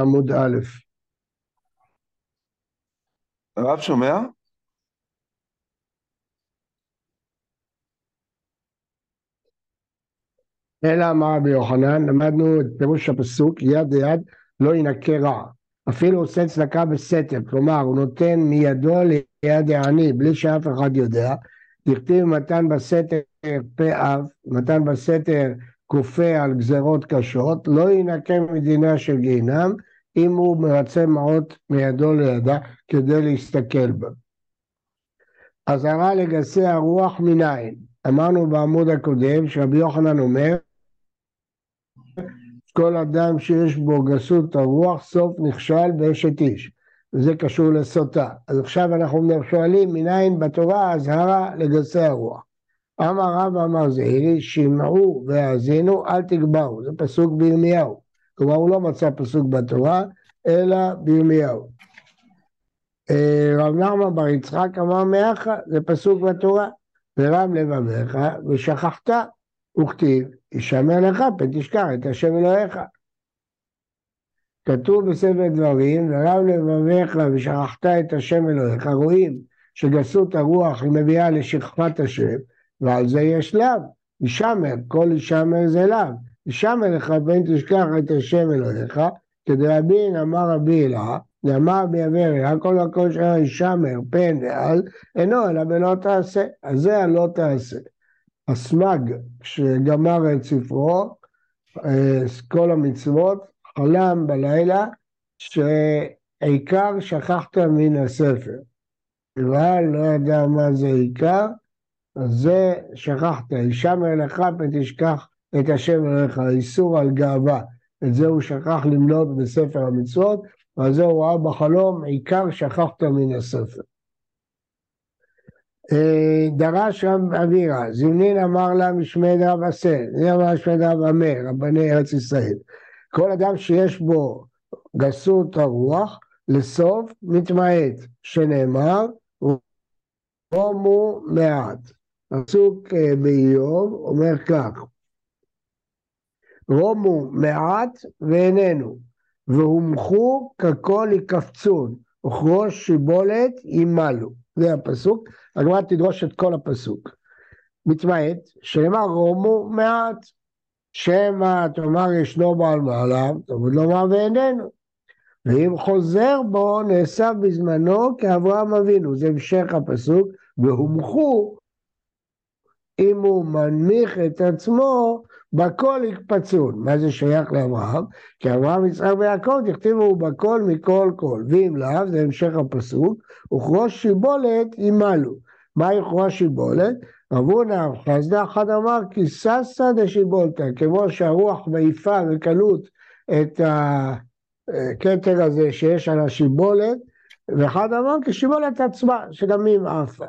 עמוד א'. הרב שומע? אלא אמר רבי יוחנן, למדנו את פירוש הפסוק יד ליד לא ינקה רע. אפילו עושה צדקה בסתר, כלומר הוא נותן מידו ליד העני בלי שאף אחד יודע. דכתיב מתן בסתר פה אב, מתן בסתר כופה על גזרות קשות, לא ינקה מדינה של גיהינם אם הוא מרצה מעות מידו לידה כדי להסתכל בה. אזהרה לגסי הרוח מנין. אמרנו בעמוד הקודם שרבי יוחנן אומר כל אדם שיש בו גסות הרוח סוף נכשל באשת איש וזה קשור לסוטה. אז עכשיו אנחנו שואלים מנין בתורה אזהרה לגסי הרוח. אמר רב אמר זעירי, שמעו והאזינו, אל תגברו. זה פסוק בירמיהו. כלומר, הוא לא מצא פסוק בתורה, אלא בירמיהו. אה, רב נחמן בר יצחק אמר מאחה, זה פסוק בתורה. ורם לבביך ושכחת, וכתיב, ישמר לך פן תשכח את השם אלוהיך. כתוב בספר דברים, ורם לבביך ושכחת את השם אלוהיך, רואים שגסות הרוח היא מביאה לשכחת השם, ועל זה יש לאו, ישמר, כל ישמר זה לאו, ישמר לך פן תשכח את השם אלוהיך, כדרבין אמר רבי אלה, נאמר ביברי, הכל הכל שהיה ישמר פן ועל, אינו אלא בלא תעשה, אז זה הלא תעשה. הסמג שגמר את ספרו, אה, כל המצוות, חלם בלילה שעיקר שכחת מן הספר. אבל לא ידע מה זה עיקר, זה שכחת, ישמר לך ותשכח את השם אליך, איסור על גאווה. את זה הוא שכח למנות בספר המצוות, ועל זה הוא ראה בחלום, עיקר שכחת מן הספר. אה, דרש רב אבירה, זמנין אמר לה משמד רב עשה, זמנין אמר משמד רב אמר, רבני ארץ ישראל. כל אדם שיש בו גסות הרוח, לסוף מתמעט, שנאמר, רומו מעט. הפסוק אה, באיוב אומר כך, רומו מעט ואיננו, והומחו ככל יקפצון, וכראש שיבולת ימלו. זה הפסוק, הגמרא תדרוש את כל הפסוק. מתמעט, שנאמר רומו מעט, שמא תאמר ישנו בעל מעליו, תאמר לומר ואיננו. ואם חוזר בו, נאסף בזמנו כאברהם אבינו, זה המשך הפסוק, והומחו אם הוא מנמיך את עצמו, בכל יקפצון. מה זה שייך לאברהם? כי אברהם, יצחק ויעקב תכתיבו בכל מכל כל. ואם לאו, זה המשך הפסוק, וכרוש שיבולת ימלו. מהי כרוש שיבולת? רבו נער חסדה אחד אמר כי ששה דשיבולתא, כמו שהרוח מעיפה בקלות את הכתר הזה שיש על השיבולת, ואחד אמר כי שיבולת עצמה, שגם היא מעפה.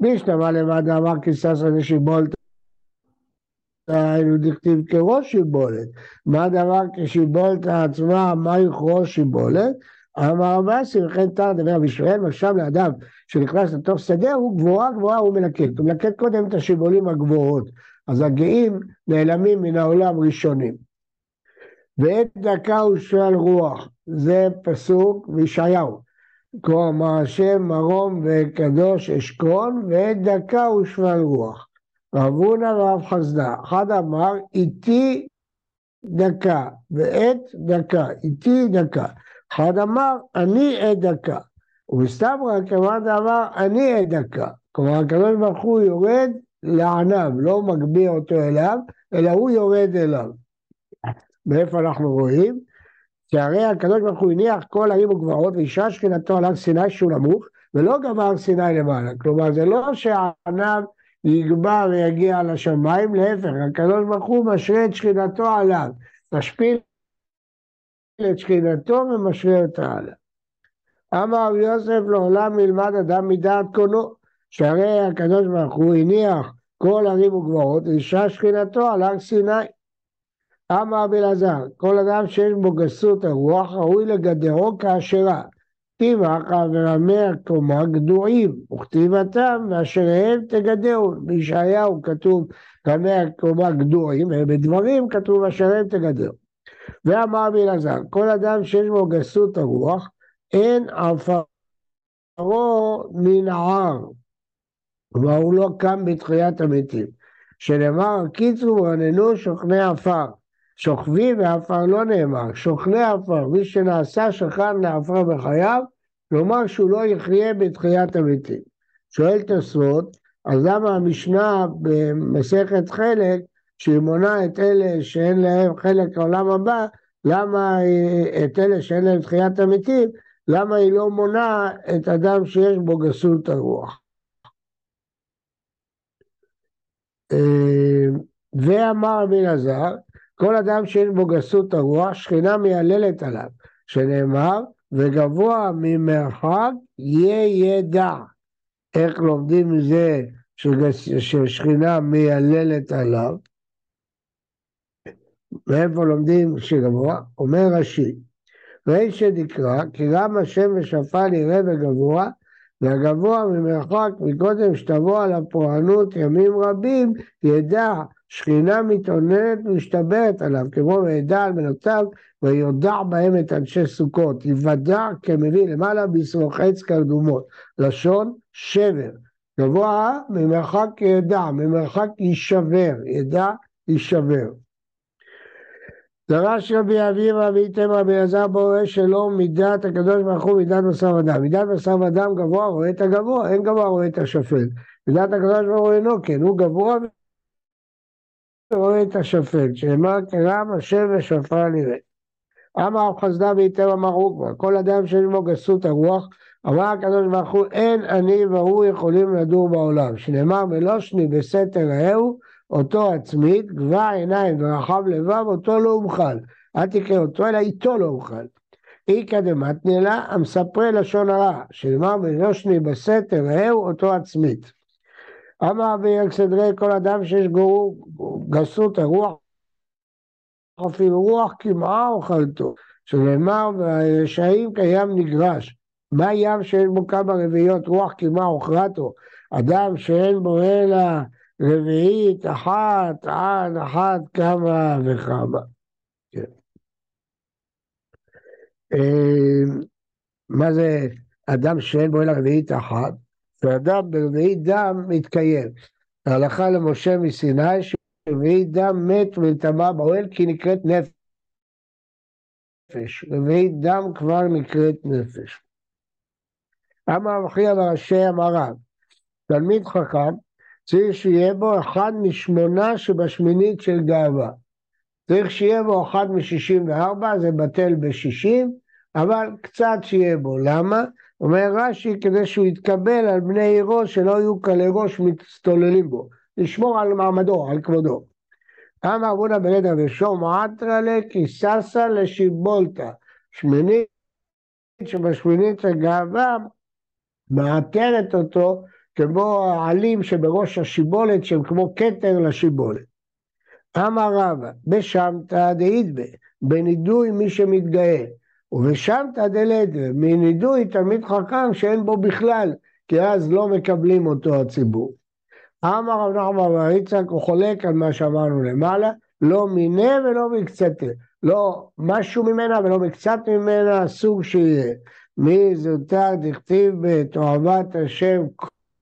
בישתמה לבד אמר כי ששה דשיבולתא היינו דכתיב כראש שיבולת. מה הדבר כשיבולת עצמה, מה יכרוש שיבולת? אמר רב אסי, וכן תר דבר בישראל, ועכשיו לאדם שנכנס לתוך שדה, הוא גבוהה גבוהה, הוא מלקט. הוא מלקט קודם את השיבולים הגבוהות. אז הגאים נעלמים מן העולם ראשונים. ועת דקה הוא שואל רוח, זה פסוק בישעיהו. כה אמר השם מרום וקדוש אשכון, ועת דקה הוא שואל רוח. רב הונא ורב חסדה. אחד אמר איתי דקה, ועת דקה, איתי דקה. אחד אמר אני עת דקה. ומסתברא כמובן אמר אני עת דקה. כלומר הקדוש ברוך הוא יורד לעניו, לא מגביה אותו אליו, אלא הוא יורד אליו. מאיפה אנחנו רואים? שהרי הקדוש ברוך הוא הניח כל ערים וגבעות ואישה שכינתו על הר סיני שהוא נמוך ולא גמר הר סיני למעלה. כלומר זה לא שהענב יגבר ויגיע לשמיים, להפך, הקדוש ברוך הוא משרה את שכינתו עליו, משפיל את שכינתו ומשרה אותה עליו. אמר רבי יוסף לעולם ילמד אדם מדעת קונו, שהרי הקדוש ברוך הוא הניח כל ערים וגבעות, ואישה שכינתו על הר סיני. אמר רבי אלעזר, כל אדם שיש בו גסות הרוח, ראוי לגדרו כאשרה, כתיב אחא ורמי הקומה גדועים, וכתיבתם ואשריהם תגדרו. בישעיהו כתוב רמי הקומה גדועים, ובדברים כתוב אשריהם תגדרו. ואמר רבי אלעזר, כל אדם שיש בו גסות הרוח, אין עפרו מנער, כלומר הוא לא קם בתחיית המתים. שנאמר, קיצור ורננו שוכני עפר. שוכבי ועפר לא נאמר, שוכני עפר, מי שנעשה שכן לעפר בחייו, כלומר שהוא לא יחיה בתחיית המתים. שואל תוספות, אז למה המשנה במסכת חלק, שהיא מונה את אלה שאין להם חלק לעולם הבא, למה את אלה שאין להם תחיית המתים, למה היא לא מונה את אדם שיש בו גסות הרוח? אה, ואמר רבי אלעזר, כל אדם שיש בו גסות הרוח, שכינה מייללת עליו, שנאמר, וגבוה ממרחק יהיה ידע. איך לומדים מזה ששכינה מייללת עליו? מאיפה לומדים שגבוה? אומר רש"י, ואין שנקרא, כי גם השם ושפל יראה וגבוה, והגבוה ממרחק מקודם שתבוא על הפורענות ימים רבים, ידע שכינה מתאוננת ומשתברת עליו, כמו וידע על בנותיו, ויודע בהם את אנשי סוכות, יוודע כמביא למעלה בשרוך עץ קרדומות, לשון שבר. גבוה ממרחק ידע, ממרחק יישבר, ידע יישבר. דרש רבי אביבה ואיתם רבי אלעזר בו רואה שלא מידת הקדוש ברוך הוא מידת בשר ודם. מידת בשר ודם גבוה רואה את הגבוה, אין גבוה רואה את השפל. מידת הקדוש ברוך הוא אינו כן, הוא גבוה ורואה את השפל, שנאמר כרם השם ושפר נראה. אמר חסדה ואיתם אמר רוגבה, כל אדם שיש בו גסות הרוח, אמר הקדוש ברוך הוא אין אני והוא יכולים לדור בעולם, שנאמר מלושני בסתר רעהו אותו עצמית, גבה עיניים ורחב לבב, אותו לא אוכל. אל תקרא אותו, אלא איתו לא אוכל. איכא דמתנלה, המספרי לשון הרע, שנאמר בראשני בסתר, ראהו אותו עצמית. אמר רבי אקסדרי, כל אדם שיש גור, גסות הרוח, אפילו רוח קמעה אוכלתו, שנאמר, והרשעים קיים נגרש. מה ים שיש בו כמה רביעיות רוח קמעה אוכלתו? אדם שאין בו אלא רביעית, אחת, עד אחת, כמה וכמה. כן. אה, מה זה אדם שאין בו אלא רביעית אחת? שאדם ברביעית דם מתקיים. ההלכה למשה מסיני שרביעית דם מת ונטמע באוהל כי נקראת נפש. רביעית דם כבר נקראת נפש. אמר אחי אמר ראשי אמר רב, תלמיד חכם צריך שיהיה בו אחד משמונה שבשמינית של גאווה. צריך שיהיה בו אחד משישים וארבע, זה בטל בשישים, אבל קצת שיהיה בו. למה? אומר רש"י, כדי שהוא יתקבל על בני עירו, שלא יהיו כלי ראש מסתוללים בו. לשמור על מעמדו, על כבודו. אמר אבונה בלדה ושום עטרלה כי ששה לשיבולתא. שמינית שבשמינית של גאווה מעטרת אותו כמו העלים שבראש השיבולת שהם כמו כתר לשיבולת. אמר רבא, בשמתא דאידבה, בנידוי מי שמתגאה, ובשמתא דלדרה, מנידוי תלמיד חכם שאין בו בכלל, כי אז לא מקבלים אותו הציבור. אמר רב נחמן בר יצחק, הוא חולק על מה שאמרנו למעלה, לא מיניה ולא מקצתה, לא משהו ממנה ולא מקצת ממנה, סוג שיהיה. מי זוטר דכתיב בתועבת השם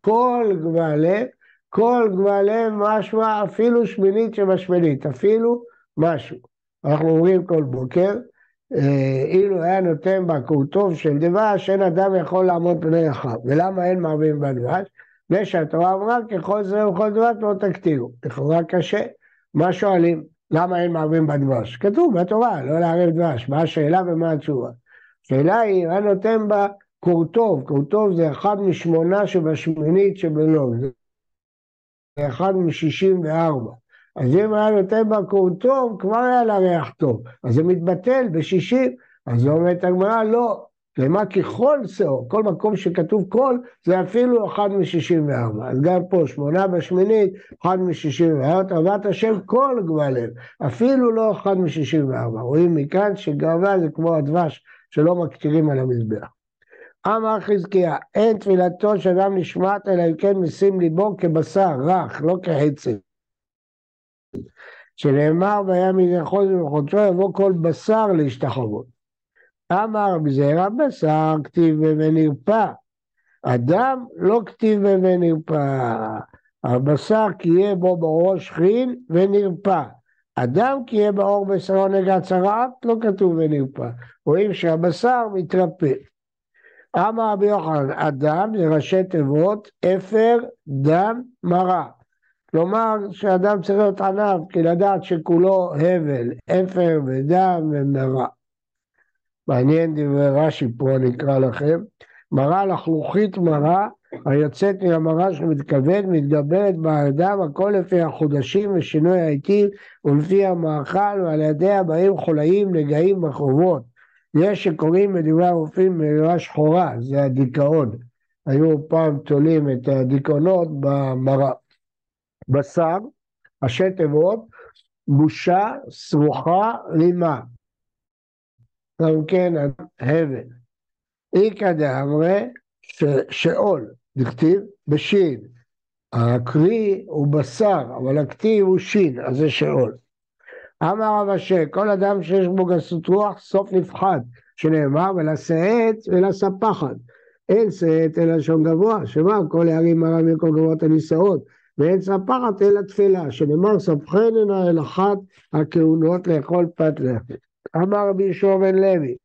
כל גבלה, כל גבלה משמע אפילו שמינית שבשמינית, אפילו משהו. אנחנו אומרים כל בוקר, אילו היה נותן בה כורטוב של דבש, אין אדם יכול לעמוד פני אחיו. ולמה אין מערבים בדבש? מפני שהתורה אמרה ככל זה וכל דבש לא תקטירו. לכאורה קשה. מה שואלים? למה אין מערבים בדבש? כתוב בתורה, לא לערב דבש. מה השאלה ומה התשובה? השאלה היא, היה נותן בה קורטוב, קורטוב זה אחד משמונה שבשמינית שבלוב, זה אחד משישים וארבע. אז אם היה נותן בה קורטוב, כבר היה לה ריח טוב. אז זה מתבטל בשישים. אז אומרת הגמרא, לא. למה ככל שאור, כל מקום שכתוב כל, זה אפילו אחד משישים וארבע. אז גם פה, שמונה בשמינית, אחד משישים וארבע, תאוות השם כל גבלם, אפילו לא אחד משישים וארבע. רואים מכאן שגאווה זה כמו הדבש שלא מקטירים על המזבח. אמר חזקיה, אין תפילתו של אדם נשמעת אלא אם כן משים ליבו כבשר רך, לא כחצי. שנאמר והיה מזה חודש וחודשו יבוא כל בשר להשתחוות. אמר בזרע בשר כתיב ונרפא, אדם לא כתיב ונרפא, הבשר כי יהיה בו בראש חין ונרפא. אדם כי יהיה באור בשרו נגע צרעת, לא כתוב ונרפא. רואים שהבשר מתרפא. אמר רבי יוחנן, אדם זה ראשי תיבות, אפר, דם, מרה. כלומר שאדם צריך להיות ענב, כי לדעת שכולו הבל, אפר ודם ומרה. מעניין דברי רש"י פה נקרא לכם. מרה לחלוכית מרה היוצאת מן המרה שמתכוון, מתגברת באדם, הכל לפי החודשים ושינוי העיתים ולפי המאכל ועל ידיה באים חולאים נגעים בחובות. יש שקוראים בדברי הרופאים מרירה שחורה, זה הדיכאון. היו פעם תולים את הדיכאונות במרה. בשר, ראשי תיבות, בושה, סרוחה, רימה. גם כן הבל. איכא דאמרי שאול, דכתיב בשין. הקרי הוא בשר, אבל הכתיב הוא שין, אז זה שאול. אמר רב אשר, כל אדם שיש בו גסות רוח, סוף נפחד, שנאמר, ולשאת ולספחת. אין שאת אלא לשון גבוה, שמה כל הערים מרם מכל גבוהות הנישאות, ואין ספחת אלא תפילה, שנאמר, ספחננה אל אחת הכהונות לאכול פת לחם. אמר רבי יהושע בן לוי,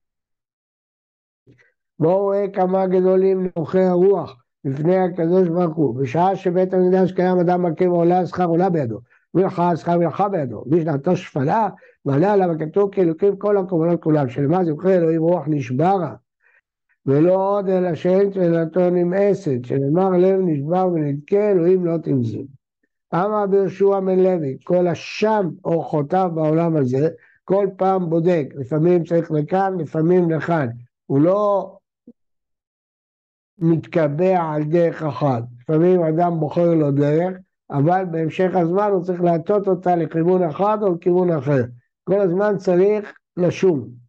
בואו רואה כמה גדולים נוחי הרוח לפני הקדוש ברוך הוא. בשעה שבית המקדש קיים אדם מכה ועולה שכר עולה בידו. מלכה שכר מלכה בידו. בשנתו שפלה מעלה עליו הכתוב כי אלוקים כל הקורבנות כולם. שלמה זוכר אלוהים רוח נשברה. ולא עוד אלא שאין תפילתו נמאסת. שנאמר לב נשבר ונדכה אלוהים לא תמזים. אמר ביהושע בן לוי כל השם אורחותיו בעולם הזה כל פעם בודק. לפעמים צריך לכאן לפעמים לכאן. הוא לא מתקבע על דרך אחת. לפעמים אדם בוחר לו דרך, אבל בהמשך הזמן הוא צריך להטות אותה לכיוון אחד או לכיוון אחר. כל הזמן צריך לשום.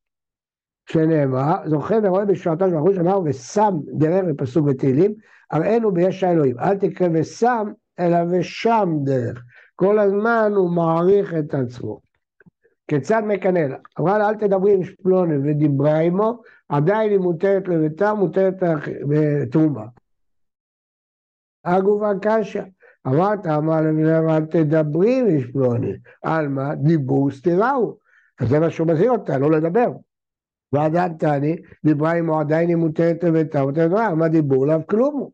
שנאמר, זוכר ורואה בשעתו של החוש אמר ושם דרך בפסוק בתהילים, הראינו ביש האלוהים, אל תקרא ושם, אלא ושם דרך. כל הזמן הוא מעריך את עצמו. כיצד מקנא לה? אמרה לה אל תדברי עם שפלוני ודיברה עמו, עדיין היא מותרת לביתה, מותרת בתרומה. הגופה קשה. אמרת, אמר לבנם אל תדברי עם שפלוני. על מה? דיבור סתיראו. אז זה מה שהוא מזהיר אותה, לא לדבר. ועדיין תעני, דיברה עמו עדיין היא מותרת לביתה, מותרת לביתה, מה דיבור? לאו כלום.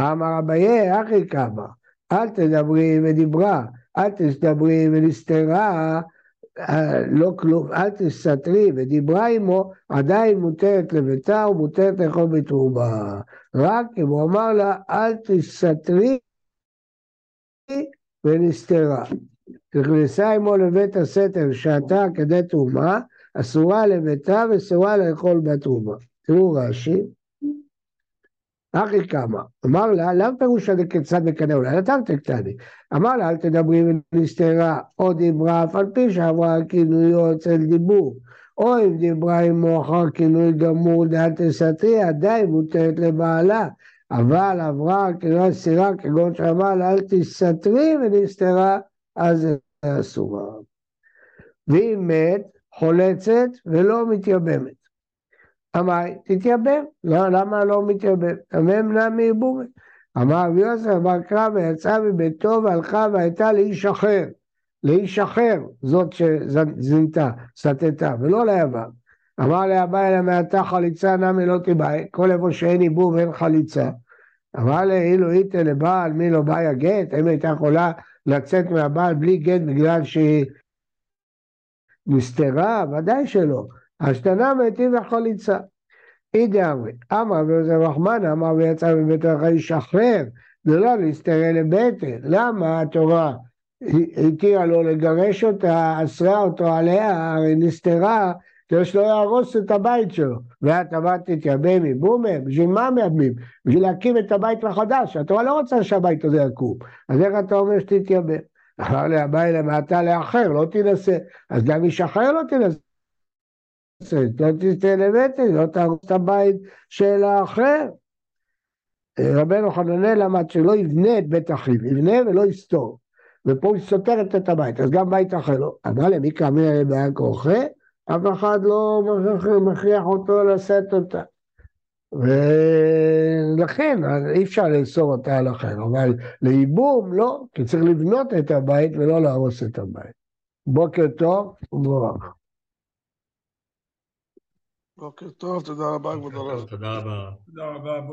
אמר אביי, אחי כמה, אל תדברי ודיברה, אל תדברי ונסתרה, לא כלום, אל תסתרי, ודיברה עמו, עדיין מותרת לביתה ומותרת לאכול בתרומה. רק אם הוא אמר לה, אל תסתרי ונסתרה. נכנסה עמו לבית הסתר שעתה כדי תרומה, אסורה לביתה ואסורה לאכול בתרומה. תראו רש"י, אחי כמה, אמר לה, למה פירוש הזה כיצד מקנא אולי? נתן תקטני. אמר לה, אל תדברי ונסתרה, או דיברה, אף על פי שעברה כינויו אצל דיבור. או אם דיברה עמו אחר כינוי גמור, דאל תסתרי, עדיין מותרת לבעלה. אבל עברה כינוי סירה, כגון שאמר לה, אל תסתרי ונסתרה, אז זה אסורה. ואם מת, חולצת ולא מתייבמת. אמר, תתייבם. לא, למה לא מתייבם? תמם נא מעיבורי. אמר רבי יוסף בר קרא ויצאה מביתו והלכה והייתה לאיש אחר. לאיש אחר, זאת שזינתה, סטתה, ולא ליבם. אמר לאביי אלא מעתה חליצה נמי לא תיבאי, כל איפה שאין עיבור ואין חליצה. אמר לה, אילו איתה לבעל, מי לא באי הגט? האם הייתה יכולה לצאת מהבעל בלי גט בגלל שהיא נסתרה? ודאי שלא. השתנה מתים וחליצה. אידי אמרי, אמר ויוסף רחמן, אמר ויצא מביתו אחרי לשחרר, ולא להסתרא לבטן. למה התורה התירה לו לגרש אותה, אסרה אותו עליה, הרי נסתרה, כדי שלא יהרוס את הבית שלו. ואת אמרת תתייבם מבומה, בשביל מה מייבמים? בשביל להקים את הבית החדש. התורה לא רוצה שהבית הזה יקום. אז איך אתה אומר שתתייבם? אמר לי, הבא למעתה לאחר, לא תנסה. אז גם איש אחר לא תנסה. לא תסתה לבטן, לא תהרוס את הבית של האחר. רבנו חננאל למד שלא יבנה את בית אחיו, יבנה ולא יסתור. ופה היא סותרת את הבית, אז גם בית אחר לא. אמרה למי כאמר בעל כורחה, אף אחד לא מכריח אותו לשאת אותה. ולכן אי אפשר לאסור אותה על אחר, אבל לייבום לא, כי צריך לבנות את הבית ולא להרוס את הבית. בוקר טוב ומבורך. בוקר טוב, תודה רבה כבוד הרב. תודה רבה. תודה רבה.